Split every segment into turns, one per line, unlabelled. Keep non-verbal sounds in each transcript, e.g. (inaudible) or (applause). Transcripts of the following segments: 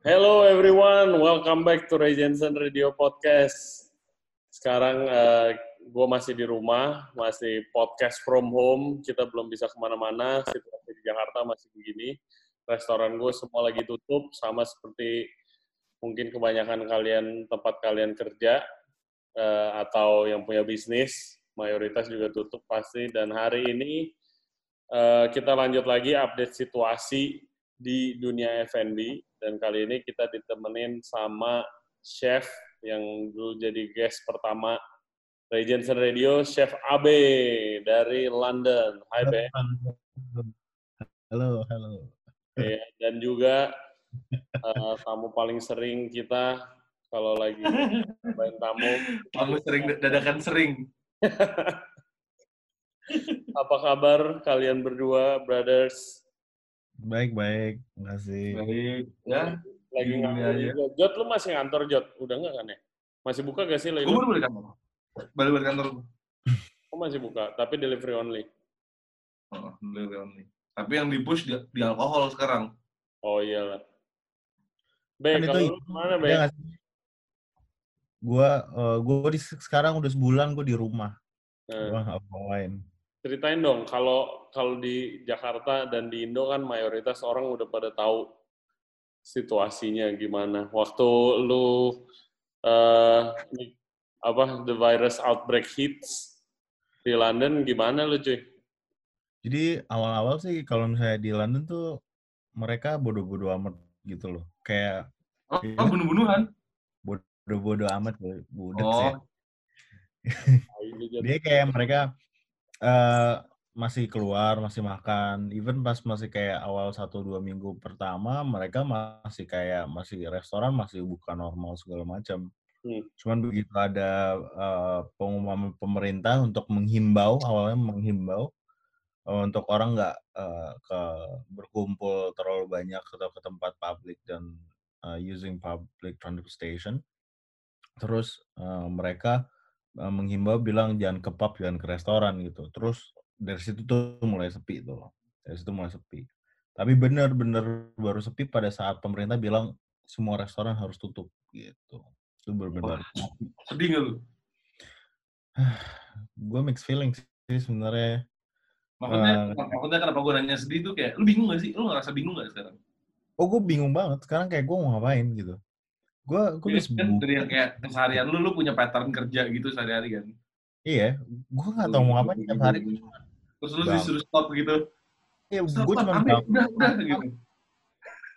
Hello everyone, welcome back to Ray Jensen Radio Podcast. Sekarang uh, gue masih di rumah, masih podcast from home. Kita belum bisa ke mana-mana, situasi di Jakarta masih begini. Restoran gue semua lagi tutup, sama seperti mungkin kebanyakan kalian tempat kalian kerja uh, atau yang punya bisnis, mayoritas juga tutup pasti. Dan hari ini uh, kita lanjut lagi update situasi di dunia F&B dan kali ini kita ditemenin sama chef yang dulu jadi guest pertama Regency Radio, Chef Abe dari London. Hai Be.
Halo, halo.
Ya, dan juga uh, tamu paling sering kita kalau lagi main tamu.
Kamu sering dadakan sering. (laughs)
Apa kabar kalian berdua, brothers?
Baik, baik. Makasih.
Baik. Ya.
Lagi ngantor. Jot, lu masih ngantor, Jot? Udah nggak kan ya? Masih buka gak sih?
Gue baru balik kantor. Baru balik kantor.
Oh, masih buka, tapi delivery only.
Oh, delivery only. Tapi yang di-push di, di alkohol sekarang.
Oh iyalah. Be,
Kan
kalau
itu ya nggak sih? Gua, uh, gua di, sekarang udah sebulan gue di rumah.
Nah,
Gua nggak ngapain.
Ceritain dong, kalau kalau di Jakarta dan di Indo kan mayoritas orang udah pada tahu situasinya gimana. Waktu lu eh apa the virus outbreak hits di London gimana lu cuy?
Jadi awal-awal sih kalau misalnya di London tuh mereka bodoh-bodoh amat gitu loh. Kayak
Oh,
Iya.
oh bunuh-bunuhan.
bodoh-bodoh amat, budak sih.
Oh,
Ah, ini (laughs) jadi-
Dia kayak mereka eh masih keluar, masih makan. Even pas masih kayak awal satu dua minggu pertama, mereka masih kayak masih restoran masih buka normal segala macam.
Hmm.
Cuman begitu ada eh, pengumuman pemerintah untuk menghimbau, awalnya menghimbau eh, untuk orang nggak eh, ke berkumpul terlalu banyak atau ke tempat publik dan eh, using public transportation. Terus eh, mereka eh, menghimbau bilang jangan ke pub, jangan ke restoran gitu. Terus dari situ tuh mulai sepi tuh. Dari situ mulai sepi. Tapi benar-benar baru sepi pada saat pemerintah bilang semua restoran harus tutup gitu. Itu benar-benar.
sedih nggak lu? (sighs)
Gue mixed feelings sih sebenarnya.
Maksudnya, maksudnya kenapa gue nanya sedih tuh kayak, lu bingung gak sih? Lu ngerasa bingung gak sekarang?
Oh gue bingung banget. Sekarang kayak gue mau ngapain gitu. Gue gue udah
Kan
sembuh.
dari yang kayak keseharian lu, lu punya pattern kerja gitu sehari-hari kan?
Iya. Gue nggak tahu mau ngapain tiap hari.
Terus lu disuruh stop gitu.
Iya, gue cuma
Ambil,
bangun,
udah, udah gitu.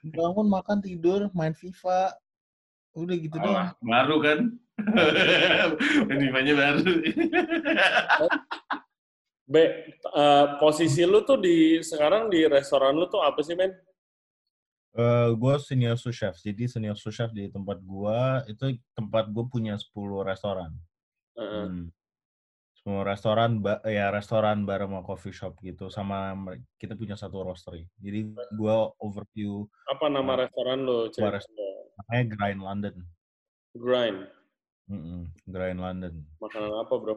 bangun, makan, tidur, main FIFA. Udah gitu doang.
Baru kan? (laughs) Main FIFA-nya baru.
Be, eh, posisi lu tuh di sekarang di restoran lu tuh apa sih, men?
Eh gue senior sous chef, jadi senior sous chef di tempat gue itu tempat gue punya 10 restoran.
Heeh.
Hmm. 10 restoran, ba- ya restoran bar sama coffee shop gitu, sama kita punya satu roastery. Jadi gue overview
Apa nama
Ah,
restoran Ceritain.
namanya Grind London.
Grind.
Mm-mm, Grind London.
Makanan apa, bro?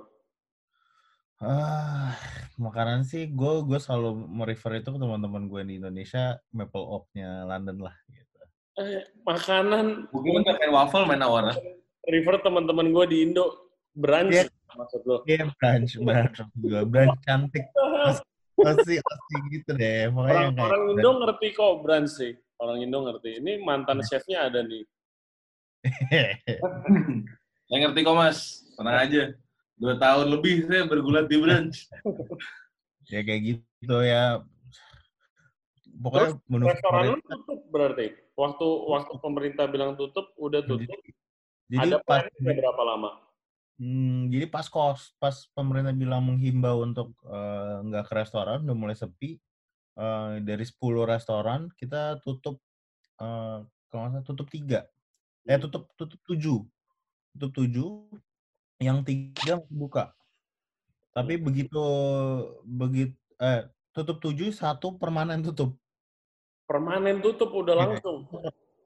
Ah, makanan sih gue gue selalu merefer itu ke teman-teman gue di Indonesia maple oak-nya London lah gitu.
Eh, makanan
Mungkin kan kayak waffle main awalnya.
refer teman-teman gue di Indo brunch
Iya.
maksud lo.
Iya, brunch, brunch juga, brunch cantik. Pasti pasti gitu deh. Pokoknya
Orang,
kayak
orang Indo ngerti kok brunch sih. Orang Indo ngerti. Ini mantan chefnya ada nih. (laughs)
Yang ngerti kok mas, tenang aja. Dua tahun lebih saya bergulat di brunch. (laughs)
ya kayak gitu ya. Pokoknya menu
Restoran lu tutup berarti. Waktu waktu pemerintah bilang tutup, udah tutup.
Jadi
ada
pas
berapa lama?
Hmm, jadi pas kos, pas pemerintah bilang menghimbau untuk eh, nggak ke restoran, udah mulai sepi. eh, dari 10 restoran kita tutup, eh, kalau nggak salah tutup tiga, eh tutup tutup tujuh, tutup tujuh, yang tiga buka. Tapi begitu begitu eh tutup tujuh satu permanen tutup.
Permanen tutup udah
Iya.
langsung.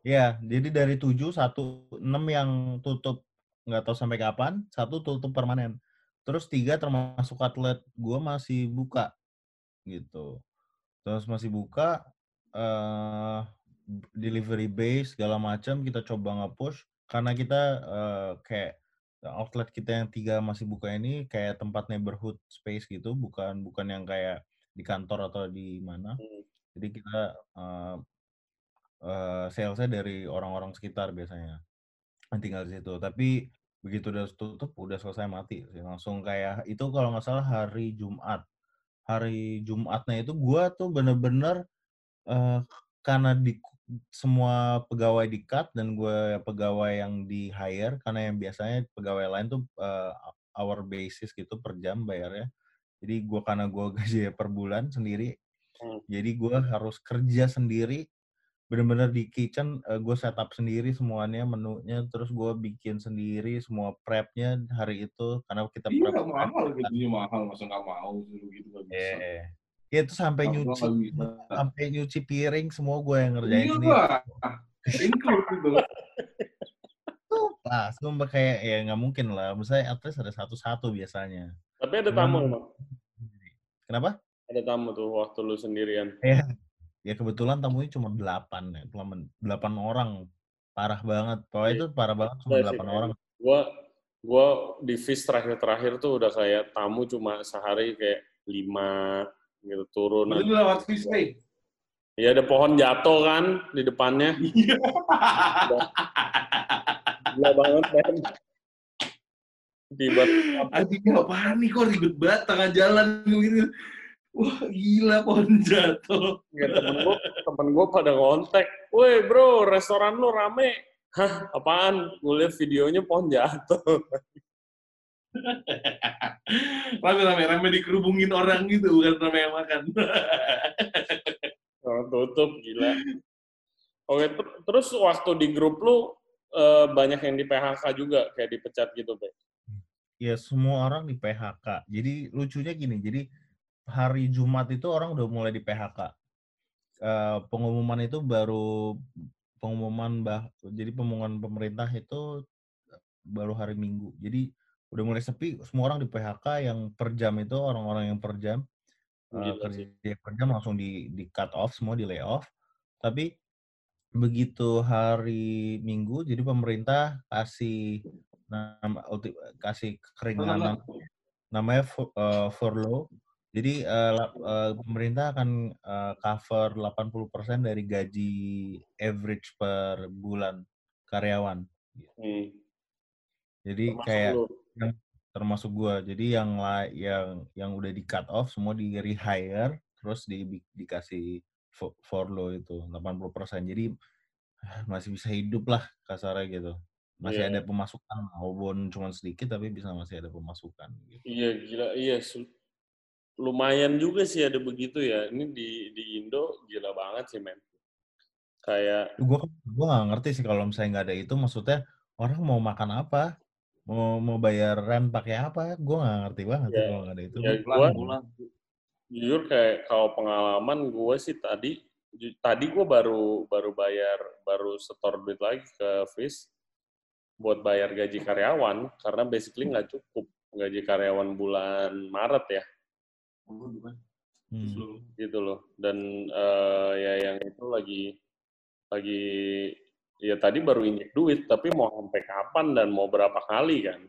Ya, jadi dari tujuh satu enam yang tutup nggak tahu sampai kapan, satu tutup permanen. Terus tiga termasuk outlet gue masih buka gitu. Terus masih buka. eh delivery base segala macam kita coba nge-push karena kita uh, kayak outlet kita yang tiga masih buka ini kayak tempat neighborhood space gitu bukan bukan yang kayak di kantor atau di mana
Hmm.
jadi kita uh, uh, salesnya dari orang-orang sekitar biasanya yang tinggal di situ tapi begitu udah tutup udah selesai mati sih. langsung kayak itu kalau nggak salah hari Jumat hari Jumatnya itu gua tuh bener-bener eh, karena di semua pegawai di cut dan gue pegawai yang di hire karena yang biasanya pegawai lain tuh eh, hour basis gitu per jam bayarnya jadi gue karena gue (laughs) gaji per bulan sendiri
Hmm.
jadi gue harus kerja sendiri bener-bener di kitchen gue setup sendiri semuanya menunya terus gue bikin sendiri semua prepnya hari itu karena kita
Iya,
prep
mahal gajinya mahal, masa nggak mau gitu nggak bisa.
Eh, ya itu sampai nyuci sampai nyuci piring semua gue yang ngerjain
Iya
sendiri
lah, include itu.
pas gue kayak ya nggak mungkin lah. Misalnya at least ada satu-satu biasanya.
Tapi ada tamu emang.
kenapa?
Ada tamu tuh waktu lu sendirian.
ya ya kebetulan tamunya cuma delapan ya cuma delapan orang. Parah banget. Pokoknya
Iya.
itu parah banget cuma
Iya
delapan orang.
Gua gua di feast terakhir-terakhir tuh udah kayak tamu cuma sehari kayak lima gitu turun.
Lu lewat day.
Iya ada pohon jatuh kan di depannya.
Iya. (laughs)
Gila banget kan. Tiba
Anjing apaan nih kok ribet banget tengah jalan gitu. Wah gila pohon jatuh.
ya, temen gue temen gue pada ngontek. Woi bro restoran lu rame. Hah apaan? Gue liat videonya pohon jatuh. (laughs)
Rame-rame rame dikerubungin orang gitu bukan rame yang makan. (laughs)
Orang tutup gila. Oke ter- terus waktu di grup lu eh, banyak yang di PHK juga kayak dipecat gitu, Be.
ya semua orang di PHK jadi lucunya gini jadi hari Jumat itu orang udah mulai di PHK Eh, pengumuman itu baru pengumuman bah jadi pengumuman pemerintah itu baru hari Minggu jadi udah mulai sepi semua orang di PHK yang per jam itu orang-orang yang per jam
sih.
kerja per jam langsung di di cut off semua di lay off tapi begitu hari Minggu jadi pemerintah kasih nama ulti- kasih keringanan namanya fu- eh, furlough. Jadi la- eh, pemerintah akan eh, cover 80% dari gaji average per bulan karyawan.
Hmm.
Jadi
Termasuk
kayak. Yang termasuk gua. Jadi yang yang yang udah di cut off semua di rehire terus di, dikasih fu- furlough itu 80%. Jadi ah, masih bisa hidup lah kasarnya gitu. Masih
Iya.
ada pemasukan walaupun cuma sedikit tapi bisa masih ada pemasukan gitu.
Iya gila, iya lumayan juga sih ada begitu ya. Ini di di Indo gila banget sih men. Kayak
Gue gue gak ngerti sih kalau misalnya nggak ada itu maksudnya orang mau makan apa mau mau bayar rent pakai apa? Gue nggak ngerti banget sih
Ya,
kalau nggak ada itu.
ya
Gua-
pulang.
jujur kayak kalau pengalaman gue sih tadi ju- tadi gue baru baru bayar baru setor duit lagi ke Fis buat bayar gaji karyawan karena basically nggak cukup gaji karyawan bulan Maret ya.
Hmm.
gitu loh. Dan eh, ya yang itu lagi lagi ya tadi baru injek duit tapi mau sampai kapan dan mau berapa kali kan?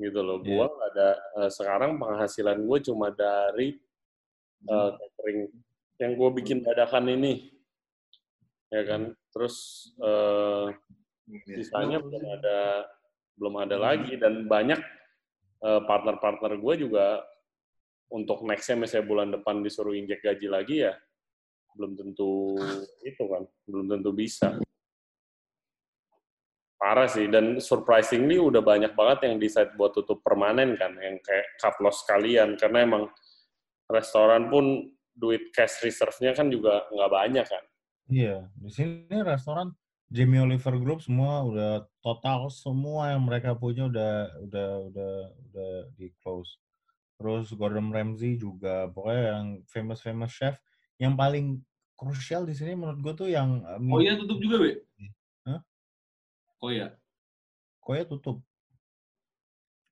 Gitu loh
Iya.
gua nggak ada eh, sekarang penghasilan gue cuma dari eh, catering yang gue bikin dadakan ini. Ya kan? Terus eh, sisanya belum ada belum ada lagi dan banyak eh, partner-partner gue juga untuk nextnya misalnya bulan depan disuruh injek gaji lagi ya belum tentu (laughs) itu kan belum tentu bisa parah sih dan surprisingly udah banyak banget yang decide buat tutup permanen kan yang kayak cut loss sekalian. Karena emang restoran pun duit cash reserve-nya kan juga nggak banyak kan.
Iya di sini restoran Jamie Oliver Group semua udah total semua yang mereka punya udah udah udah udah di close. Terus Gordon Ramsay juga pokoknya yang famous famous chef. Yang paling krusial di sini menurut gue tuh yang uh,
Oh iya tutup juga, Be? Oh iya.
Koya tutup.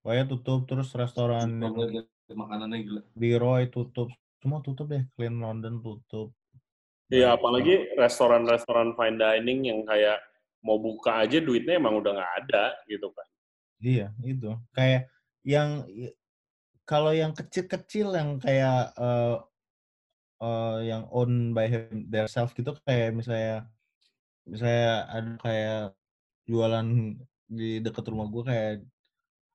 Koya tutup terus restoran
makanannya gila.
di Roy tutup. Semua tutup deh. Clean London tutup.
Iya, apalagi restoran-restoran fine dining yang kayak mau buka aja duitnya emang udah nggak ada gitu kan.
Iya, itu. Kayak yang kalau yang kecil-kecil yang kayak eh eh, yang own by him, their self gitu kayak misalnya misalnya ada kayak jualan di dekat rumah gue kayak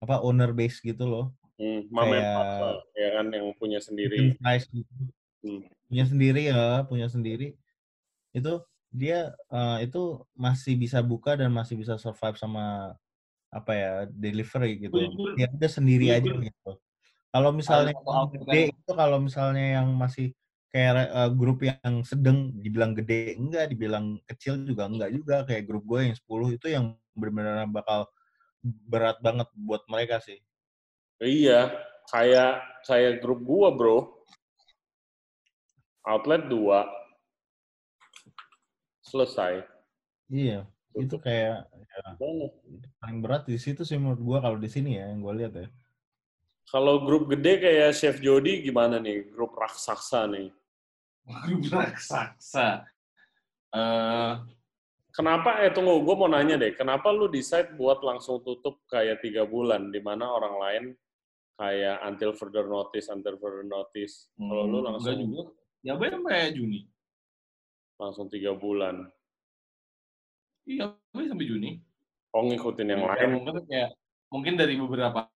apa owner base gitu loh.
Hmm,
Kayak
ya kan yang punya sendiri.
fries gitu.
Hmm.
Punya sendiri ya, punya sendiri. Itu dia eh, itu masih bisa buka dan masih bisa survive sama apa ya delivery gitu. Ya udah sendiri aja gitu. Kalau misalnya yang itu kalau misalnya yang masih kayak eh, grup yang sedang dibilang gede enggak, dibilang kecil juga enggak juga kayak grup gue yang 10 itu yang benar-benar bakal berat banget buat mereka sih.
Iya, kayak kayak grup gua, Bro. Outlet dua selesai.
Iya, itu kayak ya, paling berat di situ sih menurut gua kalau di sini ya yang gue lihat ya.
Kalau grup gede kayak Chef Jody gimana nih? Grup raksasa nih.
Grup raksasa. Eh,
Kenapa, eh tunggu, gue mau nanya deh, kenapa lu decide buat langsung tutup kayak tiga bulan, di mana orang lain kayak until further notice, until further notice. Kalau lu
hmm,
langsung
juga. Ya sampai Juni?
langsung tiga bulan.
Iya, gue sampai Juni.
Oh ngikutin yang
Ya,
lain.
mungkin kayak mungkin dari beberapa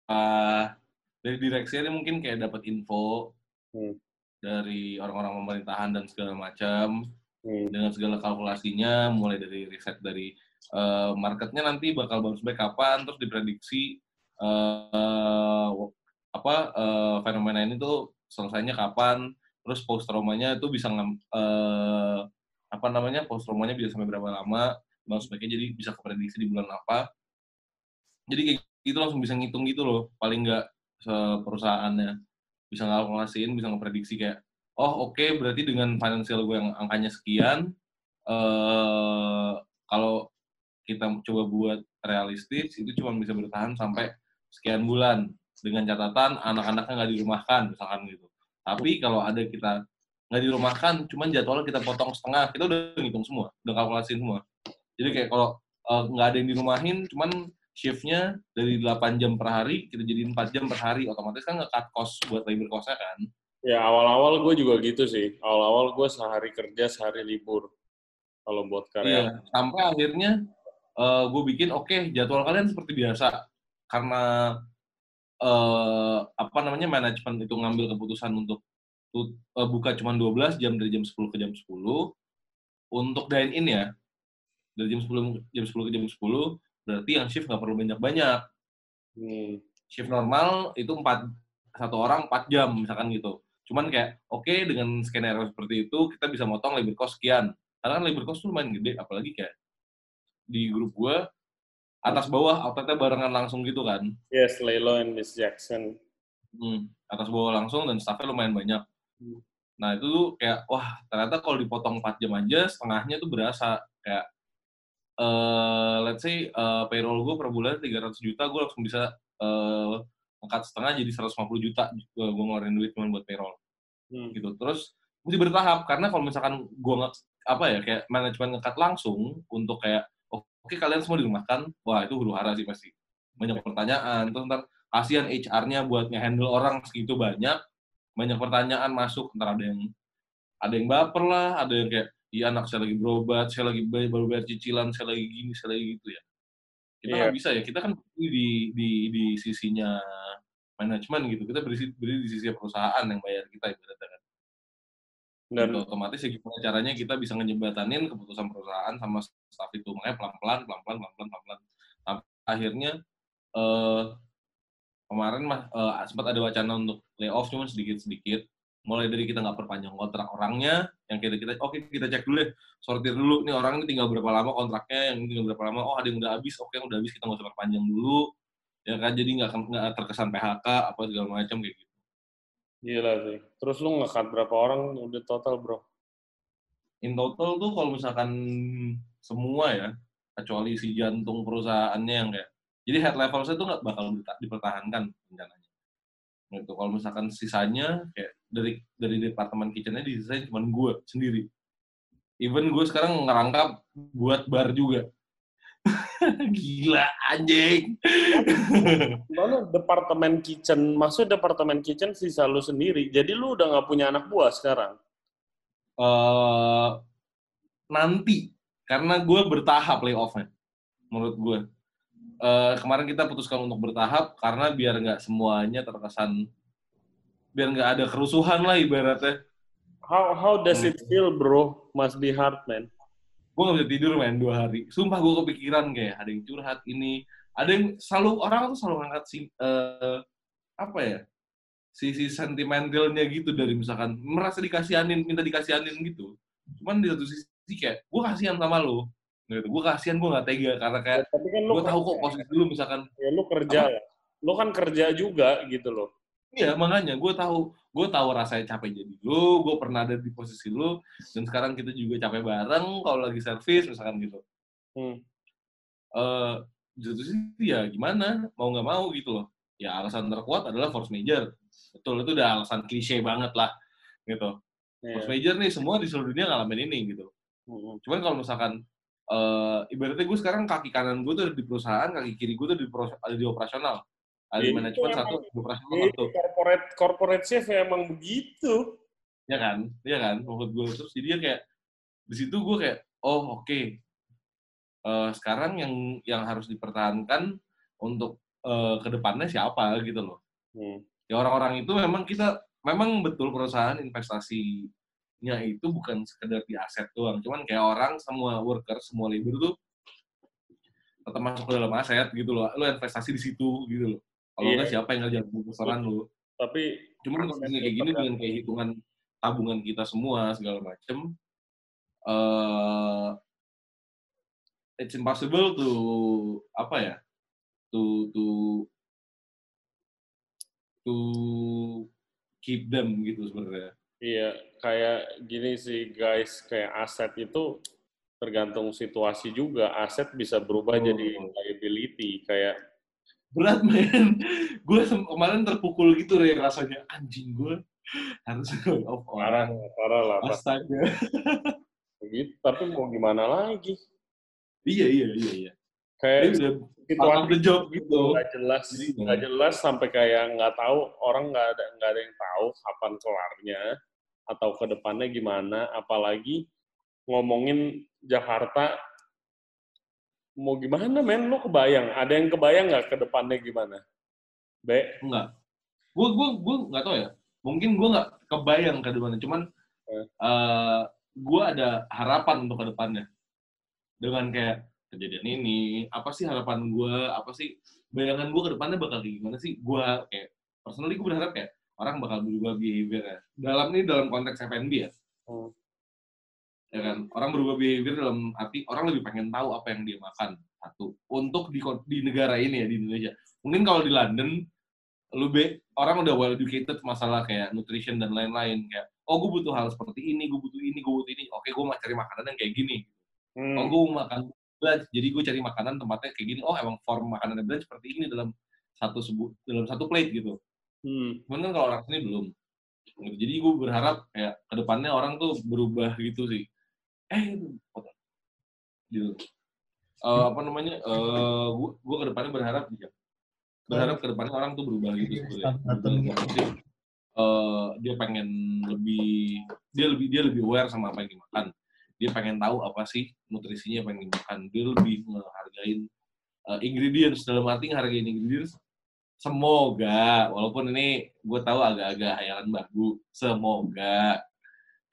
dari direksi ini mungkin kayak dapat info
Hmm.
Dari orang-orang pemerintahan dan segala macam.
Hmm.
dengan segala kalkulasinya mulai dari riset dari eh, marketnya nanti bakal bounce back kapan terus diprediksi eh, apa eh, fenomena ini tuh selesainya kapan terus post traumanya itu bisa eh, apa namanya post traumanya bisa sampai berapa lama bounce backnya jadi bisa keprediksi di bulan apa. Jadi kayak gitu langsung bisa ngitung gitu loh paling nggak perusahaannya bisa ngalkulasiin bisa ngeprediksi kayak oh oke berarti dengan financial gue yang angkanya sekian eh kalau kita coba buat realistis itu cuma bisa bertahan sampai sekian bulan. Dengan catatan anak-anaknya nggak dirumahkan misalkan gitu. Tapi kalau ada kita nggak dirumahkan cuman jadwalnya kita potong setengah kita udah ngitung semua udah kalkulasiin semua. Jadi kayak kalau eh, nggak ada yang dirumahin cuman shiftnya dari 8 jam per hari kita jadiin 4 jam per hari otomatis kan nge-cut cost buat labor cost-nya kan
Ya awal-awal gue juga gitu sih. Awal-awal gue sehari kerja, sehari libur. Kalau buat karyawan.
Iya, sampai akhirnya gue bikin oke jadwal kalian seperti biasa karena eh apa namanya manajemen itu ngambil keputusan untuk tut- eh, buka cuma 12 jam dari jam 10 ke jam 10 untuk dine in ya dari jam 10 jam 10 ke jam 10 berarti yang shift nggak perlu banyak-banyak
Hmm.
shift normal itu empat satu orang 4 jam misalkan gitu cuman kayak oke dengan skenario seperti itu kita bisa motong labor cost sekian karena kan labor cost tuh lumayan gede apalagi kayak di grup gue atas bawah outletnya barengan langsung gitu kan
Yes, Lelo and Miss Jackson.
Hmm, atas bawah langsung dan staffnya lumayan banyak
Hmm.
nah itu tuh kayak wah ternyata kalau dipotong 4 jam aja setengahnya tuh berasa kayak eh let's say eh, payroll gue per bulan 300 juta gue langsung bisa eh angkat setengah jadi 150 juta gue ngeluarin duit cuma buat payroll.
Hmm.
gitu. Terus mesti bertahap karena kalau misalkan gue nggak apa ya kayak manajemen ngekat langsung untuk kayak "Oh, oke kalian semua dirumahkan. Wah itu huru hara sih pasti. Banyak pertanyaan terus ntar kasihan HR-nya buat nge-handle orang segitu banyak banyak pertanyaan masuk ntar ada yang ada yang baper lah ada yang kayak iya anak saya lagi berobat saya lagi bay- baru bayar cicilan saya lagi gini saya lagi gitu ya. Kita nggak bisa ya kita kan di di di sisinya manajemen gitu. Kita beri, beri di sisi perusahaan yang bayar kita ibaratnya kan.
Dan
gitu. otomatis ya gimana caranya kita bisa ngejembatanin keputusan perusahaan sama staff itu. Makanya pelan-pelan pelan-pelan pelan-pelan pelan-pelan. Akhirnya eh kemarin mah eh, sempat ada wacana untuk layoff cuma sedikit-sedikit mulai dari kita nggak perpanjang kontrak orangnya yang kita kita oke kita cek dulu deh sortir dulu. Nih orang ini tinggal berapa lama kontraknya yang tinggal berapa lama oh ada yang udah habis oke yang udah habis kita nggak usah perpanjang dulu. Ya kan jadi nggak nggak terkesan PHK apa segala macam kayak gitu.
Gila sih. Terus lu nge-cut berapa orang udah total, bro?
in total tuh kalau misalkan semua ya kecuali si jantung perusahaannya yang kayak jadi head level saya tuh nggak bakal dipertahankan rencananya. Gitu. Kalau misalkan sisanya kayak dari dari departemen kitchennya disisain cuma gue sendiri. Even gue sekarang ngerangkap buat bar juga. (laughs) Gila anjing. (laughs)
Mana departemen kitchen, maksudnya departemen kitchen sisa lu sendiri. Jadi lu udah nggak punya anak buah sekarang.
eh nanti. Karena gue bertahap playoffnya menurut gue Eh kemarin kita putuskan untuk bertahap karena biar nggak semuanya terkesan biar nggak ada kerusuhan lah ibaratnya
How how does it feel, bro? Must be hard, man.
gue nggak bisa tidur main dua hari sumpah gue kepikiran kayak ada yang curhat ini ada yang selalu orang tuh selalu ngangkat si eh, apa ya sisi sentimentalnya gitu dari misalkan merasa dikasihanin minta dikasihanin gitu cuman di satu sisi kayak gue kasihan sama lo gitu gue kasihan gue nggak tega karena kayak
Tapi kan
gue tahu kok posisi lu misalkan
ya, lu kerja ya. Lu kan kerja juga gitu loh.
Iya, makanya gue tahu, gue tahu rasanya capek jadi lu, gue pernah ada di posisi lu, dan sekarang kita juga capek bareng kalau lagi servis misalkan gitu.
Hmm.
Eh, jatuh sih ya gimana, mau nggak mau gitu loh. Ya alasan terkuat adalah force major. Betul, itu udah alasan klise banget lah, gitu.
Iya.
Force major nih semua di seluruh dunia ngalamin ini gitu.
Hmm.
Cuman kalau misalkan eh ibaratnya gue sekarang kaki kanan gue tuh ada di perusahaan, kaki kiri gue tuh di pro- ada di operasional.
Itu
manajemen satu, operasional
Ini
satu.
corporate corporate chef ya emang begitu.
ya kan? Ya kan? Menurut gue terus jadi dia kayak di situ gue kayak oh oke. Eh, sekarang yang yang harus dipertahankan untuk eh, ke depannya siapa gitu loh.
Hmm.
ya orang-orang itu memang kita memang betul perusahaan investasinya itu bukan sekedar di aset doang. Cuman kayak orang semua worker semua labor tuh tetap masuk ke dalam aset gitu loh. Lu investasi di situ gitu loh kalau
Iya.
enggak siapa yang ngerjain restoran lu
Tapi
Cuman kalau kayak gini dengan kayak hitungan tabungan kita semua segala macem, eh it's impossible to apa ya, to to to keep them gitu sebenarnya.
Iya, kayak gini sih guys, kayak aset itu tergantung situasi juga. Aset bisa berubah
Oh.
jadi liability. Kayak
Berat men, (laughs) gue kemarin terpukul gitu deh rasanya anjing gue harus off
parah,
orang.
parah lah.
Astaga.
Gitu. Tapi mau gimana lagi?
Iya iya iya iya.
Kayak
udah
situasi
the job gitu.
nggak jelas, nggak jelas sampai kayak nggak tahu orang nggak ada nggak ada yang tahu kapan kelarnya atau ke depannya gimana. Apalagi ngomongin Jakarta mau gimana men lu kebayang ada yang kebayang nggak ke depannya gimana be
Enggak. Gue gue gue nggak tahu ya. Mungkin gue nggak kebayang ke depannya. Cuman
Eh.
eh gue ada harapan untuk ke depannya. Dengan kayak kejadian ini, apa sih harapan gue? Apa sih bayangan gue ke depannya bakal kayak gimana sih? Gue kayak personally gue berharap kayak orang bakal berubah behavior Dalam ini dalam konteks F&B ya.
Hmm.
Ya kan? Orang berubah behavior dalam arti orang lebih pengen tahu apa yang dia makan. Satu. Untuk di, di negara ini ya, di Indonesia. Mungkin kalau di London, lu be, orang udah well educated masalah kayak nutrition dan lain-lain kayak oh gue butuh hal seperti ini gue butuh ini gue butuh ini oke gue mau cari makanan yang kayak gini
Hmm.
oh gue mau makan brunch jadi gue cari makanan tempatnya kayak gini oh emang form makanan brunch seperti ini dalam satu sebut dalam satu plate gitu
Hmm.
cuman kan kalau orang sini belum jadi gue berharap kayak ke depannya orang tuh berubah gitu sih eh itu gitu. Eh, apa namanya? Eh gue gue ke depannya berharap ya berharap ke depannya orang tuh berubah gitu sebenarnya. Arti, eh, dia pengen lebih dia lebih dia lebih aware sama apa yang dimakan. Dia pengen tahu apa sih nutrisinya apa yang dimakan. Dia lebih menghargain eh, ingredients. Dalam arti ngehargain ingredients semoga walaupun ini gue tahu agak-agak hayalan baru semoga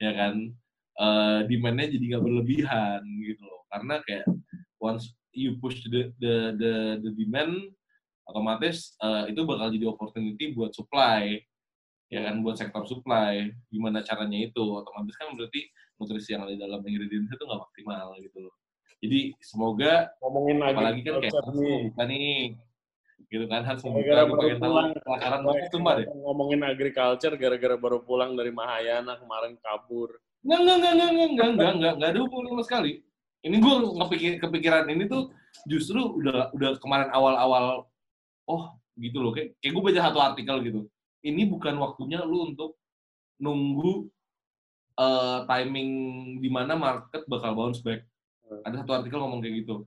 ya kan eh demand-nya jadi nggak berlebihan gitu loh. Karena kayak once you push the the the, the demand otomatis eh, itu bakal jadi opportunity buat supply ya kan buat sektor supply. Gimana caranya itu? Otomatis kan berarti nutrisi yang ada di dalam ingredients itu nggak maksimal gitu loh. Jadi semoga
ngomongin
apalagi kan kayak harus
nih.
gitu kan harus
Gara-gara
gue
baru pulang.
deh
ngomongin agriculture gara-gara baru pulang dari Mahayana kemarin kabur
Enggak, enggak, enggak, enggak, enggak, enggak, enggak, enggak, enggak ada hubungan sama sekali. Ini gue ngepikir, kepikiran ini tuh justru udah udah kemarin awal-awal, oh gitu loh, kayak, kayak gue baca satu artikel gitu. Ini bukan waktunya lu untuk nunggu eh, timing di mana market bakal bounce back.
Hmm.
Ada satu artikel ngomong kayak gitu.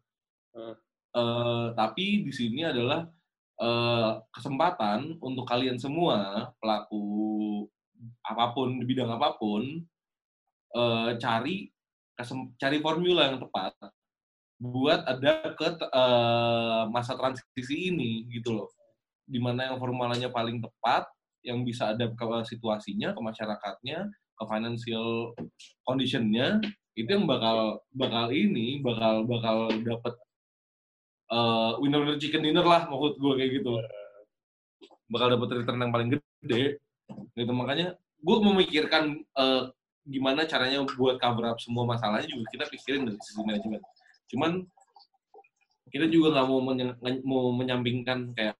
Hmm.
Eh, tapi di sini adalah eh, kesempatan untuk kalian semua pelaku apa pun di bidang apa pun eh, cari cari formula yang tepat buat ada ke eh, masa transisi ini gitu loh. Di mana yang formulanya paling tepat yang bisa ada ke situasinya ke masyarakatnya ke financial conditionnya itu yang bakal bakal ini bakal bakal dapet eh, winner winner chicken dinner lah maksud gue kayak gitu. Bakal dapet return yang paling gede. Gitu makanya gue memikirkan eh, gimana caranya buat cover up semua masalahnya juga kita pikirin dari sisi manajemen. Cuman kita juga nggak mau menye- mau menyampingkan kayak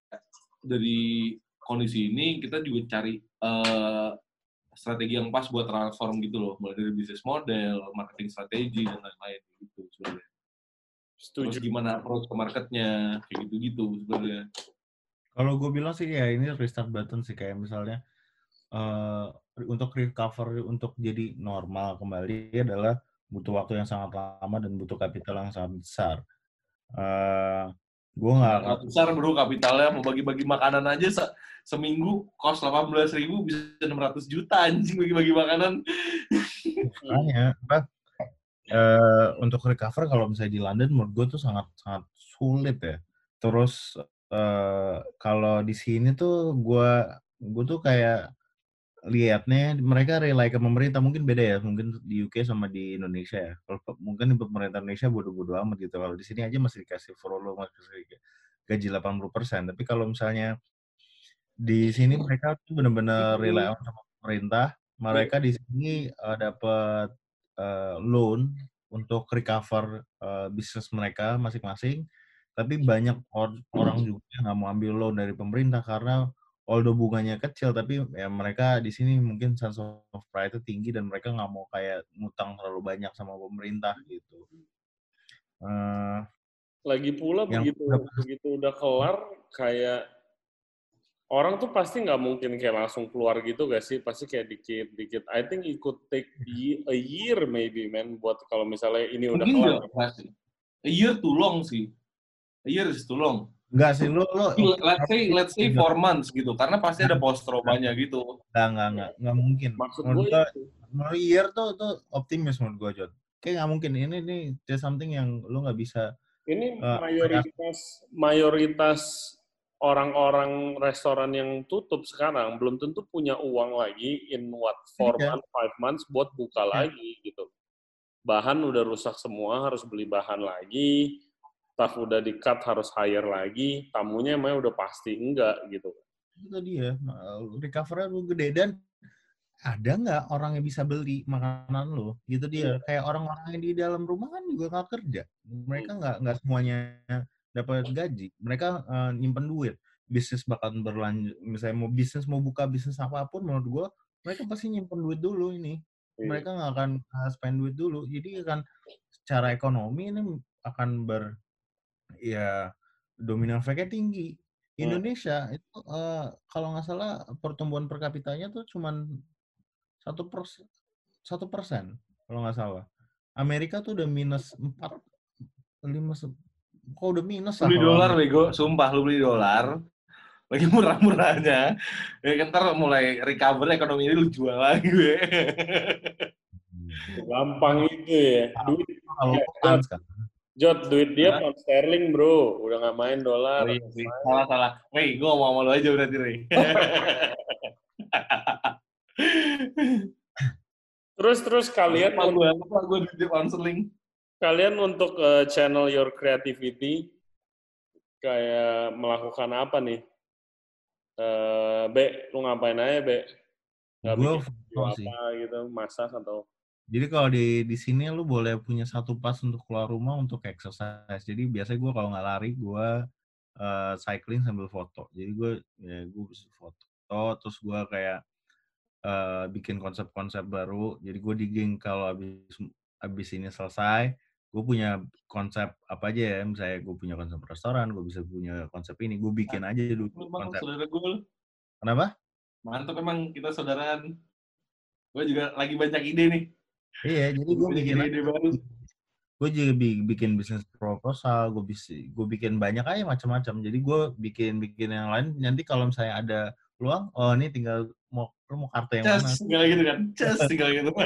dari kondisi ini kita juga cari eh, strategi yang pas buat transform gitu loh. Mulai dari bisnis model marketing strategi dan lain-lain gitu sebenarnya. Terus
Setuju.
gimana approach ke marketnya kayak gitu gitu sebenarnya.
Kalau gue bilang sih ya ini restart button sih kayak misalnya eh untuk recover untuk jadi normal kembali adalah butuh waktu yang sangat lama dan butuh kapital yang sangat besar. Eh gue nggak
Sangat besar bro kapitalnya mau bagi-bagi makanan aja se- seminggu kos 18.000 ribu bisa 600 juta anjing bagi-bagi makanan
makanya eh untuk recover kalau misalnya di London menurut gue tuh sangat sangat sulit ya. Terus eh kalau di sini tuh gue gue tuh kayak lihatnya mereka rely ke pemerintah mungkin beda ya mungkin di UK sama di Indonesia ya. Kalau mungkin di pemerintah Indonesia bodoh-bodoh amat gitu kalau di sini aja masih dikasih furlough masih gaji 80% tapi kalau misalnya di sini mereka tuh benar-benar rely sama pemerintah mereka di sini eh, dapat eh, loan untuk recover eh, bisnis mereka masing-masing. Tapi banyak or- orang juga nggak mau ambil loan dari pemerintah karena although bunganya kecil tapi ya mereka di sini mungkin sense of pride itu tinggi dan mereka nggak mau kayak ngutang terlalu banyak sama pemerintah gitu. Eh,
Lagi pula
Yang
begitu
udah-
begitu udah kelar kayak orang tuh pasti nggak mungkin kayak langsung keluar gitu gak sih? Pasti kayak dikit-dikit. I think it could take (laughs) ye- a year maybe man buat kalau misalnya ini udah
mungkin
kelar.
nggak pasti a year too long sih a year is too long
Enggak sih lo lo
let's say let's say four months gitu karena pasti ada post traumanya gitu
enggak enggak enggak enggak mungkin.
Maksud
Menurut
gue
menurut year tuh tuh optimis menurut gua John. Kayak nggak mungkin ini nih there's something yang lo nggak bisa
Ini
Eh,
mayoritas mayoritas orang-orang restoran yang tutup sekarang belum tentu punya uang lagi in what four
Iya.
months, five months buat buka
Iya.
lagi gitu. Bahan udah rusak semua, harus beli bahan lagi. Staff udah di cut harus hire lagi. Tamunya emang udah pasti enggak gitu.
itu dia recovery lu gede. Dan ada nggak orang yang bisa beli makanan lo gitu dia kayak orang-orang yang di dalam rumah kan juga nggak kerja. Mereka nggak nggak semuanya dapat gaji. Mereka eh, nyimpen duit. Bisnis bakal berlanjut misalnya mau bisnis mau buka bisnis apa pun menurut gua mereka pasti nyimpen duit dulu ini.
Iya.
mereka nggak akan uh, spend duit dulu. Jadi akan secara ekonomi ini akan ber ya dominan efeknya tinggi.
Hmm.
Indonesia itu eh, kalau nggak salah pertumbuhan per kapitanya tuh cuman satu persen satu persen kalau nggak salah. Amerika tuh udah minus empat lima kok udah minus lah
beli dolar bego. Sumpah lu beli dolar. Lagi murah-murahnya. Ya kan ntar mulai recover ekonomi ini lu jual lagi. Gue
Hmm.
Gampang itu ya. Duit,
kalau
Ya,
utang sekarang
Jod, duit dia pound sterling bro. Udah nggak main dolar.
Oh iya. Salah salah. Wei, gue mau sama lu aja berarti, Rey. (laughs)
Terus terus kalian
Apa gue apa gue di counseling.
kalian untuk eh, channel your creativity kayak melakukan apa nih? Eh, Be, lu ngapain aja, Be? Nggak
gue
bikin
foto sih
apa gitu, masak atau
Jadi kalau di di sini lu boleh punya satu pas untuk keluar rumah untuk exercise. Jadi biasanya gue kalau nggak lari gue eh, cycling sambil foto. Jadi gue ya gue bisa foto. Terus gue kayak eh, bikin konsep-konsep baru. Jadi gue digging kalau abis abis ini selesai, gue punya konsep apa aja ya. Misalnya gue punya konsep restoran, gue bisa punya konsep ini. Gue bikin aja dulu konsep.
saudara gue.
Kenapa?
Mantap emang kita saudaraan. Gue juga lagi banyak ide nih.
Iya, (laughs) jadi gue bikin gue juga bi- bikin bisnis proposal, gue bisa gue bikin banyak aja macam-macam. Jadi gue bikin bikin yang lain. Nanti kalau misalnya ada peluang, oh ini tinggal mau lu mau kartu yang mana?
Cas, tinggal gitu kan. Cas, tinggal gitu. (laughs)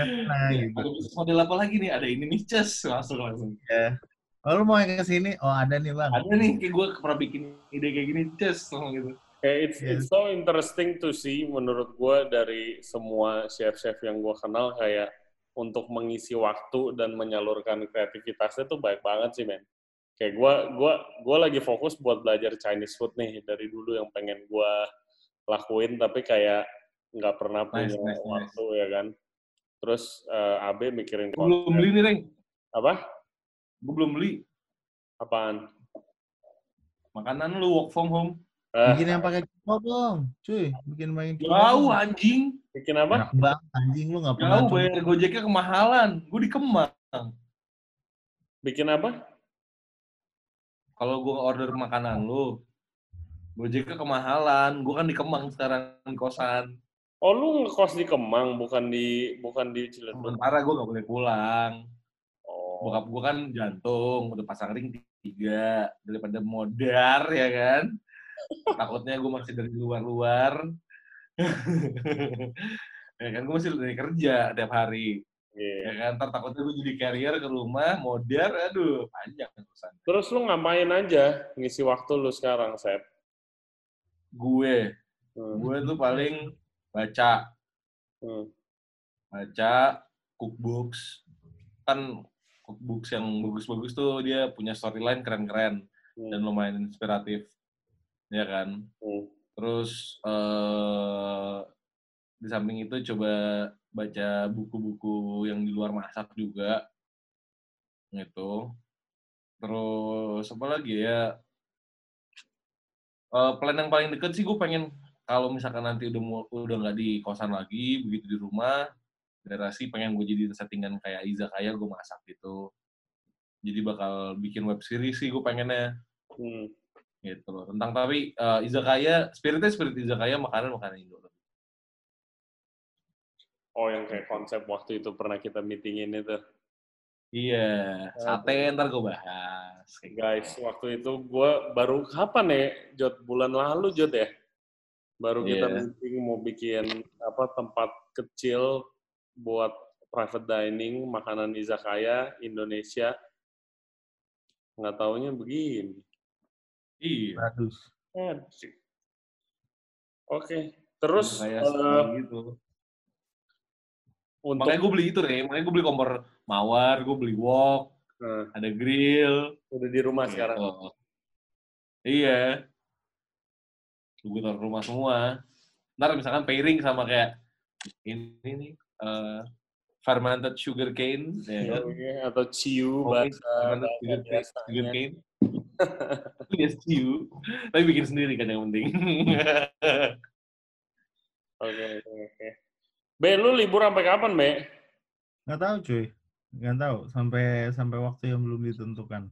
Nah, gitu.
bisnis model apa lagi nih? Ada ini nih, cas. Langsung, langsung.
Ya. Oh, lu mau yang ke sini? Oh, ada nih, Bang.
Ada nih, kayak gue pernah bikin ide kayak gini, cas. Langsung gitu.
Kayak it's,
Yes.
it's so interesting to see menurut gue dari semua chef-chef yang gue kenal kayak untuk mengisi waktu dan menyalurkan kreativitasnya tuh baik banget sih men. Kayak gue gua gua lagi fokus buat belajar Chinese food nih dari dulu yang pengen gue lakuin tapi kayak nggak pernah
Nice,
punya
nice, nice.
waktu ya kan. Terus eh, Abe mikirin
Gue belum beli nih, Reng.
apa?
Gue belum beli.
Apaan?
Makanan lu work from home.
Eh,
Bikin yang pakai cipol dong, cuy. Bikin main cipol.
Jauh,
dong.
anjing.
bikin apa?
Enak banget, anjing lu nggak pernah.
Jauh, bayar gojeknya kemahalan. Gue di Kemang.
Bikin apa?
Kalau gue order makanan lu, gojeknya kemahalan. Gue kan di Kemang sekarang di kosan.
Oh lu ngekos di Kemang bukan di bukan di Cilegon.
Sementara gue gak boleh pulang.
Oh.
Bokap gue kan jantung, udah pasang ring tiga. Daripada modar, ya kan? Takutnya gue masih dari luar-luar. ya kan, gue masih dari kerja tiap hari.
Iya.
Ya kan, ntar takutnya gue jadi carrier ke rumah, modar, aduh, panjang urusan.
Terus lu ngapain aja ngisi waktu lu sekarang, Sep?
Gue,
Hmm.
gue tuh paling baca,
Hmm.
baca cookbooks. Kan cookbooks yang bagus-bagus tuh dia punya storyline keren-keren
Hmm.
dan lumayan inspiratif. Ya kan?
Hmm.
Terus eh di samping itu coba baca buku-buku yang di luar masak juga. Gitu. Terus apa lagi ya? Eh, plan yang paling deket sih gue pengen kalau misalkan nanti udah mau udah nggak di kosan lagi, begitu di rumah, daerah sih pengen gue jadi settingan kayak izakaya gue masak gitu. Jadi bakal bikin web series sih gue pengennya
Hmm.
Gitu loh. Tentang tapi eh, izakaya, spiritnya spirit izakaya, makanan makanan Indo.
Oh, yang kayak konsep waktu itu pernah kita meetingin itu.
Iya, sate ntar gue bahas. Kayak
Guys,
gitu.
waktu itu gue baru kapan ya, Jod? Bulan lalu, Jod ya? Baru kita
Iya.
meeting mau bikin apa tempat kecil buat private dining, makanan izakaya Indonesia. Nggak taunya begini.
Iya.
Bagus.
Oke, terus
kayak
eh,
gitu.
untuk
Makanya gue beli itu deh, makanya gue beli kompor mawar, gue beli wok,
Nah,
ada grill.
udah di rumah sekarang.
Gitu. Iya. Gue taruh rumah semua. Ntar misalkan pairing sama kayak ini nih, eh, fermented sugar cane, ya kan?
Oke, atau ciu bahasa,
fermented
bahasa
sugar cane, Yes, you. Tapi bikin sendiri kan yang penting. (laughs)
Oke, oke, oke. Be, lu libur sampai kapan, Be?
Nggak tahu, cuy. Nggak tahu. Sampai sampai waktu yang belum ditentukan.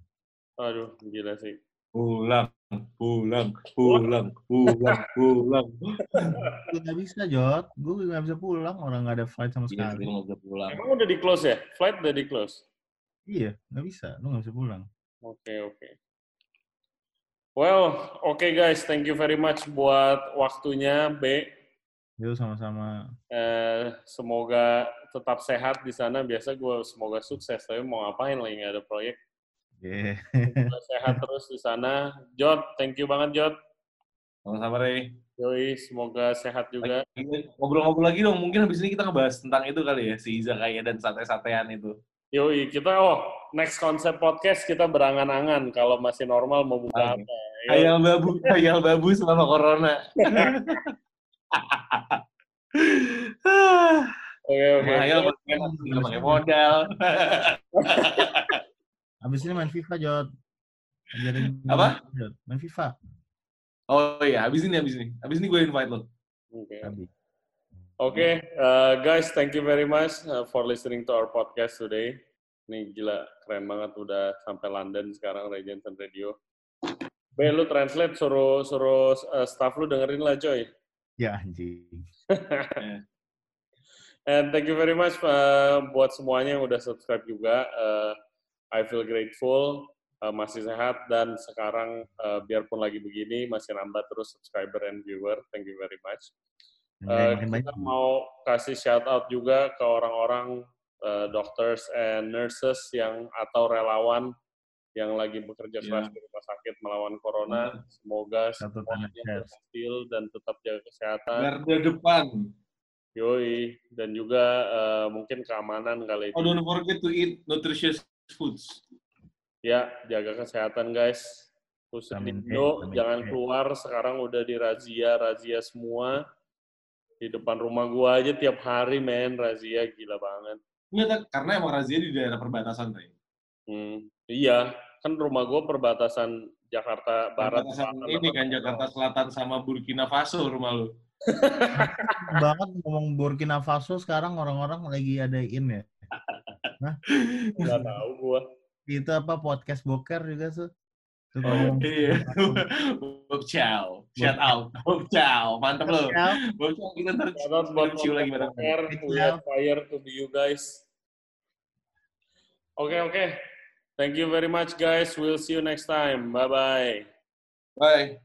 Aduh, gila sih.
pulang, pulang, pulang, pulang, pulang.
Gue (laughs) nggak bisa, Jod. Gue nggak bisa pulang. Orang nggak ada flight sama
Iya,
sekali.
gue nggak bisa pulang.
Emang udah di close ya? Flight udah di close?
Iya, nggak bisa. Lu nggak bisa pulang.
Oke, oke. Well, oke guys, thank you very much buat waktunya, B.
Yo, sama-sama.
Eh, semoga tetap sehat di sana. Biasa gue semoga sukses, tapi mau ngapain lagi nggak ada proyek.
Yeah.
Semoga sehat terus di sana. Jod, thank you banget Jod.
Sama-sama, Rey.
Yoi, semoga sehat juga.
Ngobrol-ngobrol lagi dong, mungkin habis ini kita ngebahas tentang itu kali ya, si izakaya dan sate-satean itu.
Yoi, kita oh next konsep podcast kita berangan-angan kalau masih normal mau buka
Oke.
apa. Yoi.
Hayal babu, hayal babu selama corona.
Oke, oke.
Hayal pakai nggak pakai modal.
Abis ini main FIFA, Jod. Ajarin
Apa?
main FIFA, Jod. Main FIFA.
Oh iya, habis ini, habis ini. Habis ini gue invite lo.
Oke.
Habis.
Oke, uh, guys, thank you very much uh, for listening to our podcast today. Ini gila, keren banget udah sampai London sekarang Regency Radio. Be, lu translate suruh suruh uh, staff lu dengerin lah, coy.
Ya anjing. (laughs)
And thank you very much uh, buat semuanya yang udah subscribe juga. Uh, I feel grateful, uh, masih sehat dan sekarang uh, biarpun lagi begini masih nambah terus subscriber and viewer. Thank you very much. Uh, kita mau kasih shout out juga ke orang-orang uh, doctors and nurses yang atau relawan yang lagi bekerja keras yeah. di rumah sakit melawan corona. Semoga semuanya berhasil dan tetap jaga kesehatan.
Garda depan.
Yoi, dan juga uh, mungkin keamanan kali
Oh, don't forget to eat nutritious foods.
Ya, jaga kesehatan guys. Khusus Indo, jangan keluar. Sekarang udah di razia, razia semua. Di depan rumah gua aja tiap hari, men. Razia gila banget.
Enggak, karena emang razia di daerah perbatasan, Ray.
Hmm, iya, kan rumah gua perbatasan Jakarta Barat.
Perbatasan ini kan Jakarta Selatan sama Burkina Faso rumah lu
banget ngomong Burkina Faso sekarang orang-orang lagi ada in ya. (laughs)
Nah, nggak tahu gua.
Itu apa podcast boker juga tuh.
Tuh oh, iya. Bob Chow. Shout out. Bob Chow. Mantap loh. Bob Chow kita ntar
cium lagi bareng. Are fire to be you guys. Oke, okay, oke. Okay. Thank you very much guys. We'll see you next time. Bye-bye.
Bye.